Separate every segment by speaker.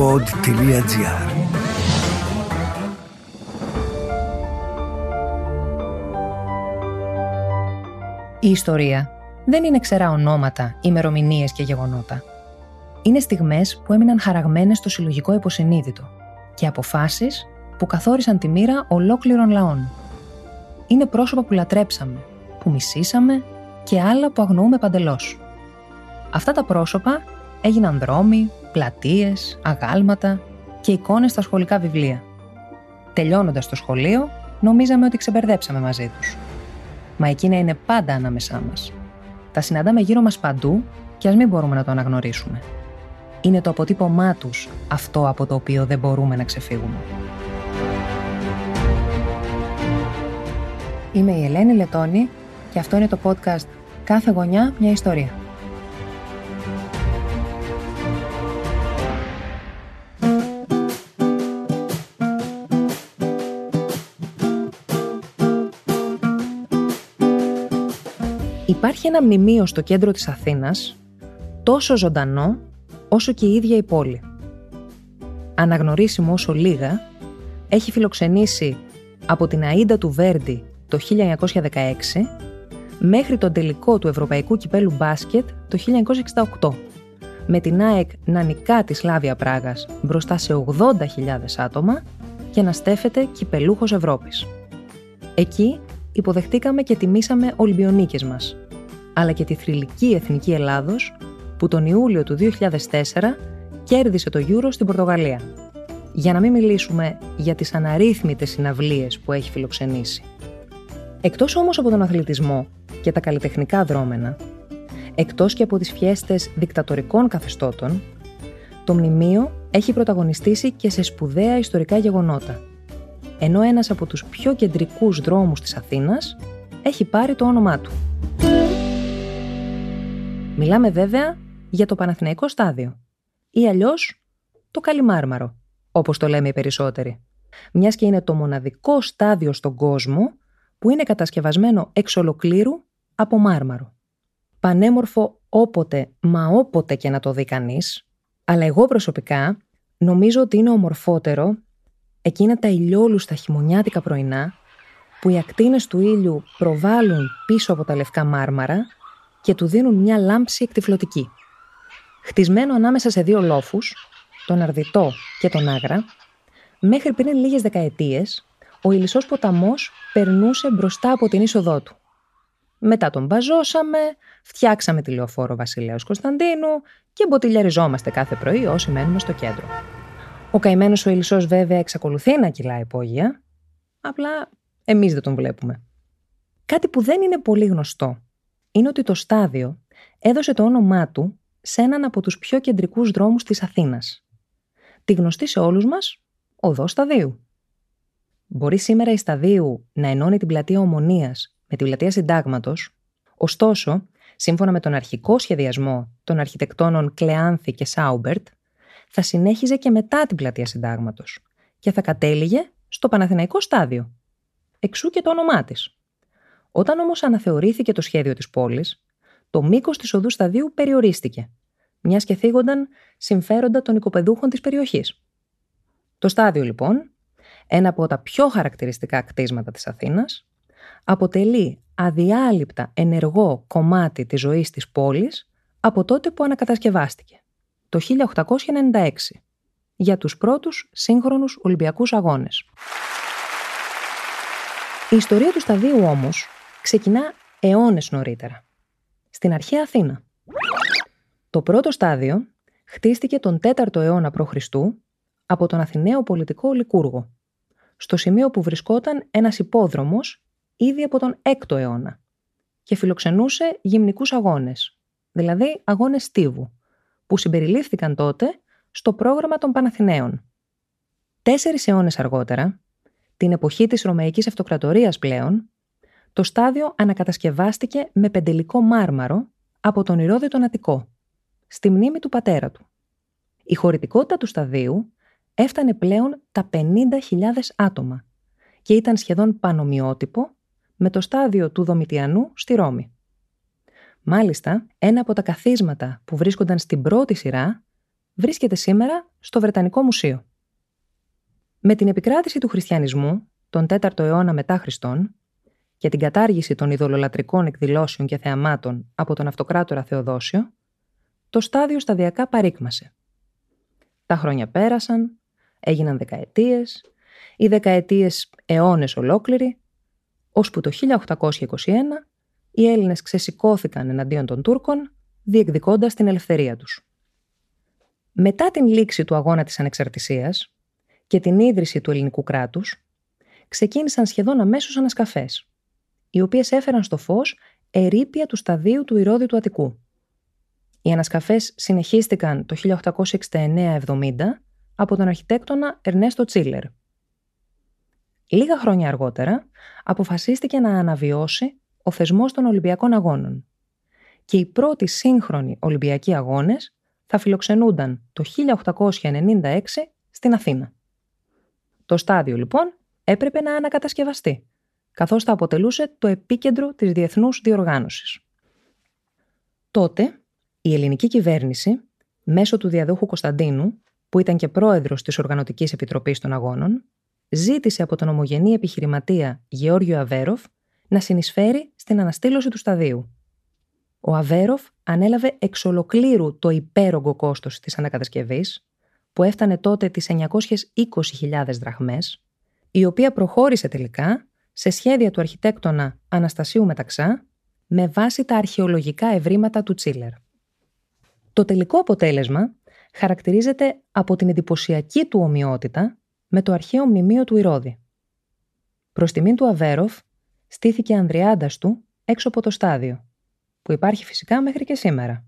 Speaker 1: pod.gr
Speaker 2: Η ιστορία δεν είναι ξερά ονόματα, ημερομηνίες και γεγονότα. Είναι στιγμές που έμειναν χαραγμένες στο συλλογικό υποσυνείδητο και αποφάσεις που καθόρισαν τη μοίρα ολόκληρων λαών. Είναι πρόσωπα που λατρέψαμε, που μισήσαμε και άλλα που αγνοούμε παντελώς. Αυτά τα πρόσωπα έγιναν δρόμοι, πλατείες, αγάλματα και εικόνες στα σχολικά βιβλία. Τελειώνοντας το σχολείο, νομίζαμε ότι ξεμπερδέψαμε μαζί τους. Μα εκείνα είναι πάντα ανάμεσά μας. Τα συναντάμε γύρω μας παντού και ας μην μπορούμε να το αναγνωρίσουμε. Είναι το αποτύπωμά τους αυτό από το οποίο δεν μπορούμε να ξεφύγουμε. Είμαι η Ελένη Λετώνη και αυτό είναι το podcast «Κάθε γωνιά μια ιστορία». Υπάρχει ένα μνημείο στο κέντρο της Αθήνας, τόσο ζωντανό όσο και η ίδια η πόλη. Αναγνωρίσιμο όσο λίγα, έχει φιλοξενήσει από την Αΐντα του Βέρντι το 1916 μέχρι τον τελικό του Ευρωπαϊκού Κυπέλου Μπάσκετ το 1968, με την ΑΕΚ να νικά τη Σλάβια Πράγας μπροστά σε 80.000 άτομα και να στέφεται κυπελούχος Ευρώπης. Εκεί υποδεχτήκαμε και τιμήσαμε Ολυμπιονίκες μας, αλλά και τη θρηλυκή Εθνική Ελλάδος που τον Ιούλιο του 2004 κέρδισε το Euro στην Πορτογαλία. Για να μην μιλήσουμε για τις αναρρύθμιτες συναυλίες που έχει φιλοξενήσει. Εκτός όμως από τον αθλητισμό και τα καλλιτεχνικά δρόμενα, εκτός και από τις φιέστες δικτατορικών καθεστώτων, το μνημείο έχει πρωταγωνιστήσει και σε σπουδαία ιστορικά γεγονότα, ενώ ένας από τους πιο κεντρικούς δρόμους της Αθήνας έχει πάρει το όνομά του. Μιλάμε βέβαια για το Παναθηναϊκό στάδιο ή αλλιώς το Καλιμάρμαρο, όπως το λέμε οι περισσότεροι. Μιας και είναι το μοναδικό στάδιο στον κόσμο που είναι κατασκευασμένο εξ ολοκλήρου από μάρμαρο. Πανέμορφο όποτε, μα όποτε και να το δει κανείς, αλλά εγώ προσωπικά νομίζω ότι είναι ομορφότερο εκείνα τα ηλιόλουστα χειμωνιάτικα πρωινά που οι ακτίνες του ήλιου προβάλλουν πίσω από τα λευκά μάρμαρα και του δίνουν μια λάμψη εκτιφλωτική. Χτισμένο ανάμεσα σε δύο λόφους, τον Αρδιτό και τον Άγρα, μέχρι πριν λίγες δεκαετίες, ο Ηλισσός ποταμός περνούσε μπροστά από την είσοδό του. Μετά τον μπαζώσαμε, φτιάξαμε τη λεωφόρο Βασιλέως Κωνσταντίνου και μποτιλιαριζόμαστε κάθε πρωί όσοι μένουμε στο κέντρο. Ο καημένος ο Ηλισσός βέβαια εξακολουθεί να κυλάει υπόγεια, απλά εμείς δεν τον βλέπουμε. Κάτι που δεν είναι πολύ γνωστό είναι ότι το στάδιο έδωσε το όνομά του σε έναν από τους πιο κεντρικούς δρόμους της Αθήνας. Τη γνωστή σε όλους μας οδό σταδίου. Μπορεί σήμερα η Σταδίου να ενώνει την πλατεία Ομονίας με την πλατεία Συντάγματος, ωστόσο, σύμφωνα με τον αρχικό σχεδιασμό των αρχιτεκτόνων Κλεάνθη και Σάουμπερτ, θα συνέχιζε και μετά την πλατεία Συντάγματος και θα κατέληγε στο Παναθηναϊκό στάδιο. Εξού και το όνομά της. Όταν όμως αναθεωρήθηκε το σχέδιο της πόλης, το μήκος της οδού σταδίου περιορίστηκε, μιας και θίγονταν συμφέροντα των οικοπεδούχων της περιοχής. Το στάδιο, λοιπόν, ένα από τα πιο χαρακτηριστικά κτίσματα της Αθήνας, αποτελεί αδιάλειπτα ενεργό κομμάτι της ζωής της πόλης από τότε που ανακατασκευάστηκε, το 1896, για τους πρώτους σύγχρονους Ολυμπιακούς Αγώνες. Η ιστορία του σταδίου όμως ξεκινά αιώνες νωρίτερα, στην αρχαία Αθήνα. Το πρώτο στάδιο χτίστηκε τον 4ο αιώνα π.Χ. από τον Αθηναίο πολιτικό Λικούργο, στο σημείο που βρισκόταν ένας υπόδρομος ήδη από τον 6ο αιώνα και φιλοξενούσε γυμνικούς αγώνες, δηλαδή αγώνες στίβου, που συμπεριλήφθηκαν τότε στο πρόγραμμα των Παναθηναίων. Τέσσερις αιώνες αργότερα, την εποχή της Ρωμαϊκής Αυτοκρατορίας πλέον, το στάδιο ανακατασκευάστηκε με πεντελικό μάρμαρο από τον Ηρώδη τον Αττικό, στη μνήμη του πατέρα του. Η χωρητικότητα του σταδίου έφτανε πλέον τα 50.000 άτομα και ήταν σχεδόν πανομοιότυπο με το στάδιο του Δομητιανού στη Ρώμη. Μάλιστα, ένα από τα καθίσματα που βρίσκονταν στην πρώτη σειρά βρίσκεται σήμερα στο Βρετανικό Μουσείο. Με την επικράτηση του χριστιανισμού τον 4ο αιώνα μετά Χριστόν και την κατάργηση των ειδωλολατρικών εκδηλώσεων και θεαμάτων από τον αυτοκράτορα Θεοδόσιο, το στάδιο σταδιακά παρήκμασε. Τα χρόνια πέρασαν, έγιναν δεκαετίες, οι δεκαετίες αιώνες ολόκληροι, ώσπου το 1821 οι Έλληνες ξεσηκώθηκαν εναντίον των Τούρκων, διεκδικώντας την ελευθερία τους. Μετά την λήξη του αγώνα της ανεξαρτησίας και την ίδρυση του ελληνικού κράτους, ξεκίνησαν σχεδόν αμέσως ανασκαφές, οι οποίες έφεραν στο φως ερήπια του σταδίου του Ηρώδιου του Αττικού. Οι ανασκαφές συνεχίστηκαν το 1869-70 από τον αρχιτέκτονα Ερνέστο Τσίλερ. Λίγα χρόνια αργότερα αποφασίστηκε να αναβιώσει ο θεσμός των Ολυμπιακών Αγώνων και οι πρώτοι σύγχρονοι Ολυμπιακοί Αγώνες θα φιλοξενούνταν το 1896 στην Αθήνα. Το στάδιο λοιπόν έπρεπε να ανακατασκευαστεί, καθώς θα αποτελούσε το επίκεντρο της διεθνούς διοργάνωσης. Τότε, η ελληνική κυβέρνηση, μέσω του διαδόχου Κωνσταντίνου, που ήταν και πρόεδρος της Οργανωτικής Επιτροπής των Αγώνων, ζήτησε από τον ομογενή επιχειρηματία Γεώργιο Αβέροφ να συνεισφέρει στην αναστήλωση του σταδίου. Ο Αβέροφ ανέλαβε εξ ολοκλήρου το υπέρογκο κόστος της ανακατασκευής, που έφτανε τότε τις 920.000 δραχμές, η οποία προχώρησε τελικά σε σχέδια του αρχιτέκτονα Αναστασίου Μεταξά με βάση τα αρχαιολογικά ευρήματα του Τσίλερ. Το τελικό αποτέλεσμα χαρακτηρίζεται από την εντυπωσιακή του ομοιότητα με το αρχαίο μνημείο του Ηρώδη. Προς τιμήν του Αβέροφ στήθηκε ανδριάντας του έξω από το στάδιο, που υπάρχει φυσικά μέχρι και σήμερα,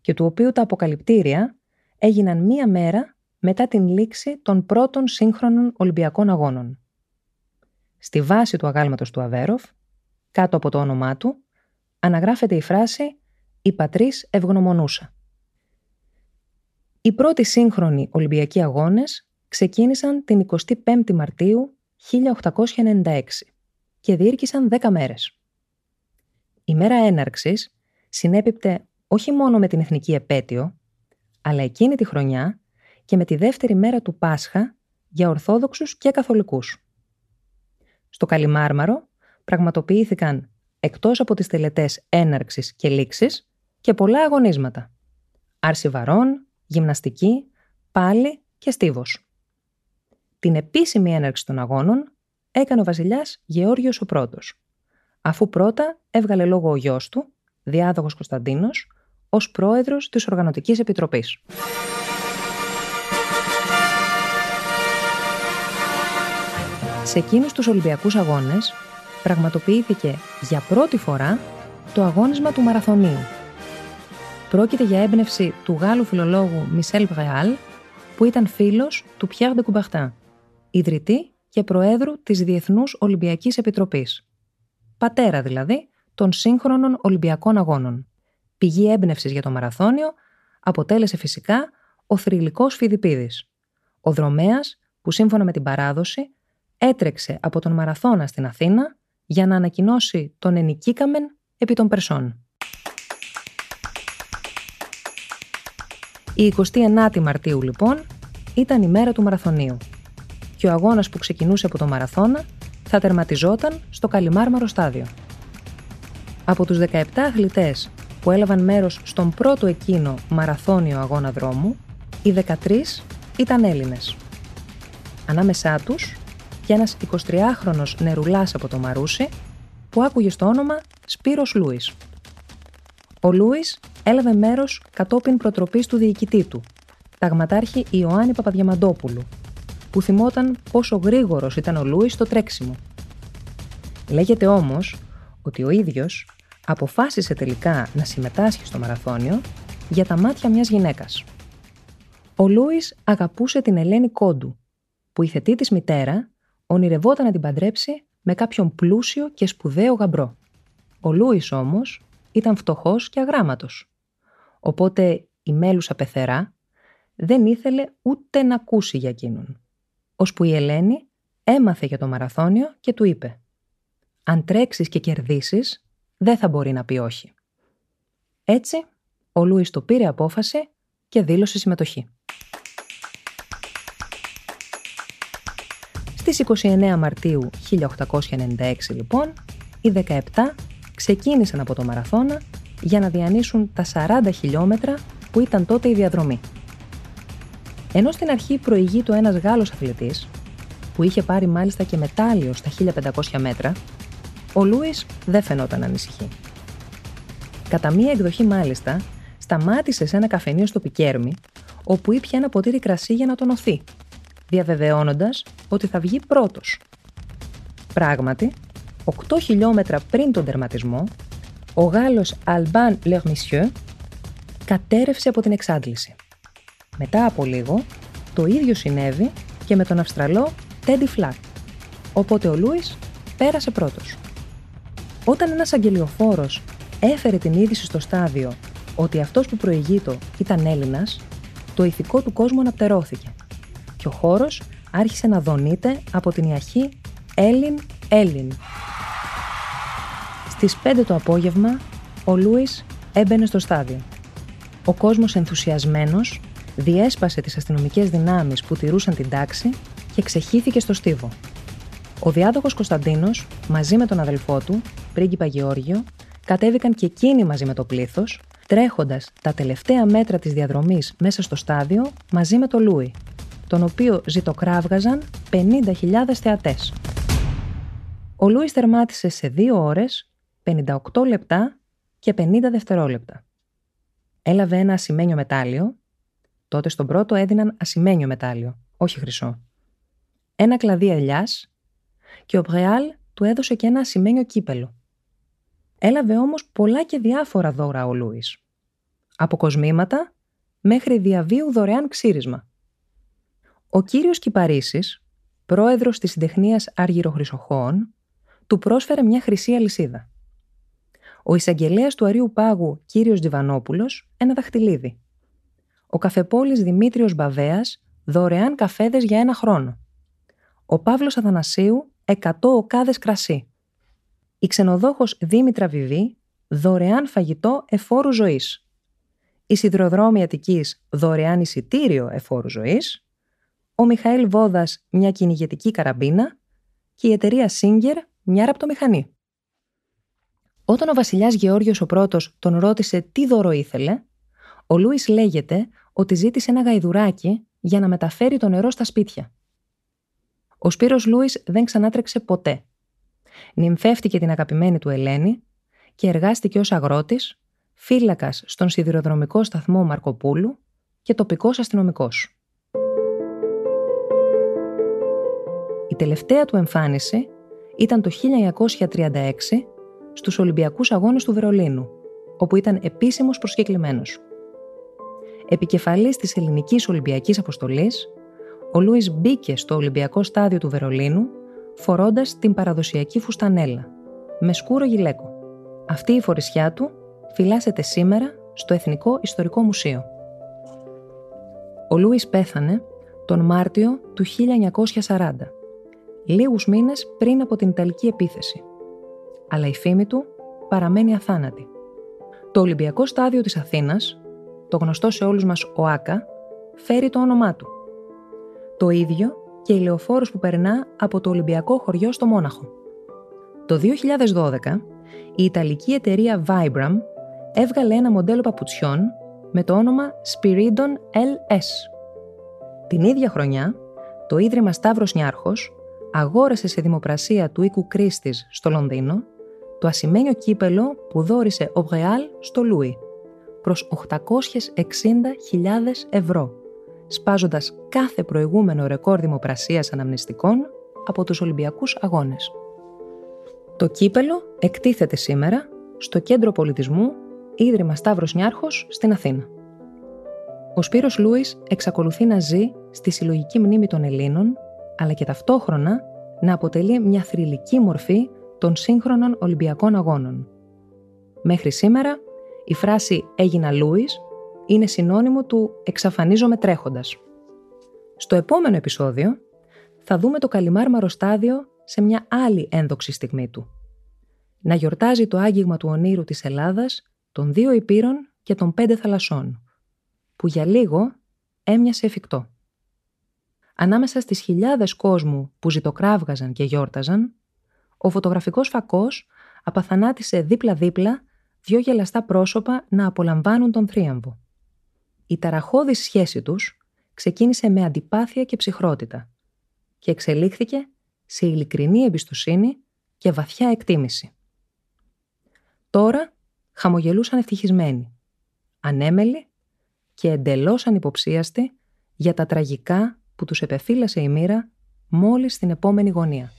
Speaker 2: και του οποίου τα αποκαλυπτήρια έγιναν μία μέρα μετά την λήξη των πρώτων σύγχρονων Ολυμπιακών Αγώνων. Στη βάση του αγάλματος του Αβέροφ, κάτω από το όνομά του, αναγράφεται η φράση «Η πατρίς ευγνωμονούσα». Οι πρώτοι σύγχρονοι Ολυμπιακοί Αγώνες ξεκίνησαν την 25η Μαρτίου 1896 και διήρκησαν 10 μέρες. Η μέρα έναρξης συνέπιπτε όχι μόνο με την εθνική επέτειο, αλλά εκείνη τη χρονιά και με τη δεύτερη μέρα του Πάσχα για Ορθόδοξους και Καθολικούς. Στο Καλιμάρμαρο πραγματοποιήθηκαν εκτός από τις τελετές έναρξης και λήξης και πολλά αγωνίσματα. Άρση βαρών, γυμναστική, πάλι και στίβος. Την επίσημη έναρξη των αγώνων έκανε ο βασιλιάς Γεώργιος ο πρώτος, αφού πρώτα έβγαλε λόγο ο γιος του, διάδοχος Κωνσταντίνος, ως πρόεδρος της Οργανωτικής Επιτροπής. Σε εκείνους τους Ολυμπιακούς Αγώνες πραγματοποιήθηκε για πρώτη φορά το αγώνισμα του Μαραθωνίου. Πρόκειται για έμπνευση του Γάλλου φιλολόγου Μισελ Βρεάλ, που ήταν φίλος του Πιέρ Κουμπαχτά, ιδρυτή και προέδρου της Διεθνούς Ολυμπιακής Επιτροπής. Πατέρα δηλαδή των σύγχρονων Ολυμπιακών Αγώνων. Πηγή έμπνευσης για το μαραθώνιο αποτέλεσε φυσικά ο θρηλυκός Φιδιπίδης, ο δρομέας που σύμφωνα με την παράδοση έτρεξε από τον Μαραθώνα στην Αθήνα για να ανακοινώσει τον ενικήκαμεν επί των Περσών. Η 29η Μαρτίου λοιπόν ήταν η μέρα του Μαραθωνίου και ο αγώνας που ξεκινούσε από το Μαραθώνα θα τερματιζόταν στο Καλιμάρμαρο στάδιο. Από τους 17 αθλητές που έλαβαν μέρος στον πρώτο εκείνο μαραθώνιο αγώνα δρόμου, οι 13 ήταν Έλληνες. Ανάμεσά τους και ένας 23χρονος νερουλάς από το Μαρούσι που άκουγε στο όνομα Σπύρος Λούις. Ο Λούις έλαβε μέρος κατόπιν προτροπής του διοικητή του, ταγματάρχη Ιωάννη Παπαδιαμαντόπουλου, που θυμόταν πόσο γρήγορος ήταν ο Λούις στο τρέξιμο. Λέγεται όμως ότι ο ίδιος αποφάσισε τελικά να συμμετάσχει στο μαραθώνιο για τα μάτια μιας γυναίκας. Ο Λούις αγαπούσε την Ελένη Κόντου, που η θετή της μητέρα ονειρευόταν να την παντρέψει με κάποιον πλούσιο και σπουδαίο γαμπρό. Ο Λούις όμως ήταν φτωχός και αγράμματος. Οπότε η μέλουσα πεθερά δεν ήθελε ούτε να ακούσει για εκείνον. Ώσπου η Ελένη έμαθε για το μαραθώνιο και του είπε «Αν τρέξεις και κερδίσεις, δεν θα μπορεί να πει όχι». Έτσι, ο Λούις το πήρε απόφαση και δήλωσε συμμετοχή. Στις 29 Μαρτίου 1896 λοιπόν, οι 17 ξεκίνησαν από το Μαραθώνα για να διανύσουν τα 40 χιλιόμετρα που ήταν τότε η διαδρομή. Ενώ στην αρχή προηγεί το ένας Γάλλος αθλητής, που είχε πάρει μάλιστα και μετάλλιο στα 1500 μέτρα, ο Λούις δεν φαινόταν να ανησυχεί. Κατά μία εκδοχή μάλιστα, σταμάτησε σε ένα καφενείο στο Πικέρμι, όπου ήπια ένα ποτήρι κρασί για να τονωθεί, διαβεβαιώνοντας ότι θα βγει πρώτος. Πράγματι, 8 χιλιόμετρα πριν τον τερματισμό, ο Γάλλος Αλμπάν Λερμισιeu κατέρευσε από την εξάντληση. Μετά από λίγο, το ίδιο συνέβη και με τον Αυστραλό Τέντι Φλακ, οπότε ο Λούις πέρασε πρώτος. Όταν ένας αγγελιοφόρος έφερε την είδηση στο στάδιο ότι αυτός που προηγείτο ήταν Έλληνας, το ηθικό του κόσμου αναπτερώθηκε και ο χώρος άρχισε να δονείται από την ιαχή Έλλην Έλλην. Στις 5 το απόγευμα, ο Λούις έμπαινε στο στάδιο. Ο κόσμος ενθουσιασμένος διέσπασε τις αστυνομικές δυνάμεις που τηρούσαν την τάξη και ξεχύθηκε στο στίβο. Ο διάδοχος Κωνσταντίνος, μαζί με τον αδελφό του, πρίγκιπα Γεώργιο, κατέβηκαν και εκείνοι μαζί με το πλήθος, τρέχοντας τα τελευταία μέτρα της διαδρομής μέσα στο στάδιο μαζί με τον Λούι, τον οποίο ζητοκράβγαζαν 50.000 θεατές. Ο Λούις τερμάτισε σε 2 ώρες, 58 λεπτά και 50 δευτερόλεπτα. Έλαβε ένα ασημένιο μετάλλιο, τότε στον πρώτο έδιναν ασημένιο μετάλλιο, όχι χρυσό. Ένα κλαδί ελιάς και ο Μπρεάλ του έδωσε και ένα ασημένιο κύπελο. Έλαβε όμως πολλά και διάφορα δώρα ο Λούις. Από κοσμήματα μέχρι διαβίου δωρεάν ξύρισμα. Ο κύριος Κυπαρίσης, πρόεδρος της συντεχνίας Αργυροχρυσοχώων, του πρόσφερε μια χρυσή αλυσίδα. Ο εισαγγελέας του Αρίου Πάγου, κύριος Τζιβανόπουλος, ένα δαχτυλίδι. Ο καφεπόλης Δημήτριος Μπαβέας, δωρεάν καφέδες για ένα χρόνο. Ο Παύλος Αθανασίου, 100 οκάδες κρασί. Η ξενοδόχος Δήμητρα Βιβή, δωρεάν φαγητό εφόρου ζωής. Η Σιδηροδρόμη Αττικής, δωρεάν εισιτήριο εφόρου ζωής ο Μιχαήλ Βόδας μια κυνηγετική καραμπίνα και η εταιρεία Singer μια ραπτομηχανή. Όταν ο βασιλιάς Γεώργιος ο πρώτος τον ρώτησε τι δώρο ήθελε, ο Λούι λέγεται ότι ζήτησε ένα γαϊδουράκι για να μεταφέρει το νερό στα σπίτια. Ο Σπύρος Λούις δεν ξανάτρεξε ποτέ. Νυμφεύτηκε την αγαπημένη του Ελένη και εργάστηκε ως αγρότης, φύλακας στον σιδηροδρομικό σταθμό Μαρκοπούλου και τοπικός αστυνομικός. Η τελευταία του εμφάνιση ήταν το 1936 στους Ολυμπιακούς Αγώνες του Βερολίνου, όπου ήταν επίσημος προσκεκλημένος. Επικεφαλής της ελληνικής Ολυμπιακής Αποστολής, ο Λούις μπήκε στο Ολυμπιακό Στάδιο του Βερολίνου φορώντας την παραδοσιακή φουστανέλα, με σκούρο γυλαίκο. Αυτή η φορεσιά του φυλάσσεται σήμερα στο Εθνικό Ιστορικό Μουσείο. Ο Λούις πέθανε τον Μάρτιο του 1940 λίγους μήνες πριν από την Ιταλική επίθεση. Αλλά η φήμη του παραμένει αθάνατη. Το Ολυμπιακό Στάδιο της Αθήνας, το γνωστό σε όλους μας ΟΑΚΑ, φέρει το όνομά του. Το ίδιο και η λεωφόρος που περνά από το Ολυμπιακό χωριό στο Μόναχο. Το 2012, η Ιταλική εταιρεία Vibram έβγαλε ένα μοντέλο παπουτσιών με το όνομα Spiridon LS. Την ίδια χρονιά, το Ίδρυμα Σταύρος Νιάρχος αγόρασε σε δημοπρασία του οίκου Κρίστης στο Λονδίνο το ασημένιο κύπελο που δόρισε ο Μπρεάλ στο Λούι προς 860.000 ευρώ, σπάζοντας κάθε προηγούμενο ρεκόρ δημοπρασίας αναμνηστικών από τους Ολυμπιακούς Αγώνες. Το κύπελο εκτίθεται σήμερα στο Κέντρο Πολιτισμού Ίδρυμα Σταύρος Νιάρχος στην Αθήνα. Ο Σπύρος Λούις εξακολουθεί να ζει στη συλλογική μνήμη των Ελλήνων αλλά και ταυτόχρονα να αποτελεί μια θρηλυκή μορφή των σύγχρονων Ολυμπιακών Αγώνων. Μέχρι σήμερα, η φράση «έγινα Λούις» είναι συνώνυμο του «εξαφανίζομαι τρέχοντας». Στο επόμενο επεισόδιο θα δούμε το καλυμάρμαρο στάδιο σε μια άλλη ένδοξη στιγμή του. Να γιορτάζει το άγγιγμα του ονείρου της Ελλάδας, των δύο υπήρων και των πέντε θαλασσών, που για λίγο έμοιασε εφικτό. Ανάμεσα στις χιλιάδες κόσμου που ζητοκράβγαζαν και γιόρταζαν, ο φωτογραφικός φακός απαθανάτησε δίπλα-δίπλα δυο γελαστά πρόσωπα να απολαμβάνουν τον θρίαμβο. Η ταραχώδης σχέση τους ξεκίνησε με αντιπάθεια και ψυχρότητα και εξελίχθηκε σε ειλικρινή εμπιστοσύνη και βαθιά εκτίμηση. Τώρα χαμογελούσαν ευτυχισμένοι, ανέμελοι και εντελώς ανυποψίαστοι για τα τραγικά που τους επεφύλασε η μοίρα μόλις στην επόμενη γωνία.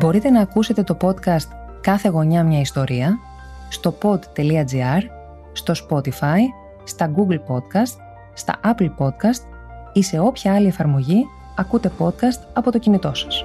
Speaker 2: Μπορείτε να ακούσετε το podcast «Κάθε γωνιά μια ιστορία» στο pod.gr, στο Spotify, στα Google Podcast, στα Apple Podcast ή σε όποια άλλη εφαρμογή ακούτε podcast από το κινητό σας.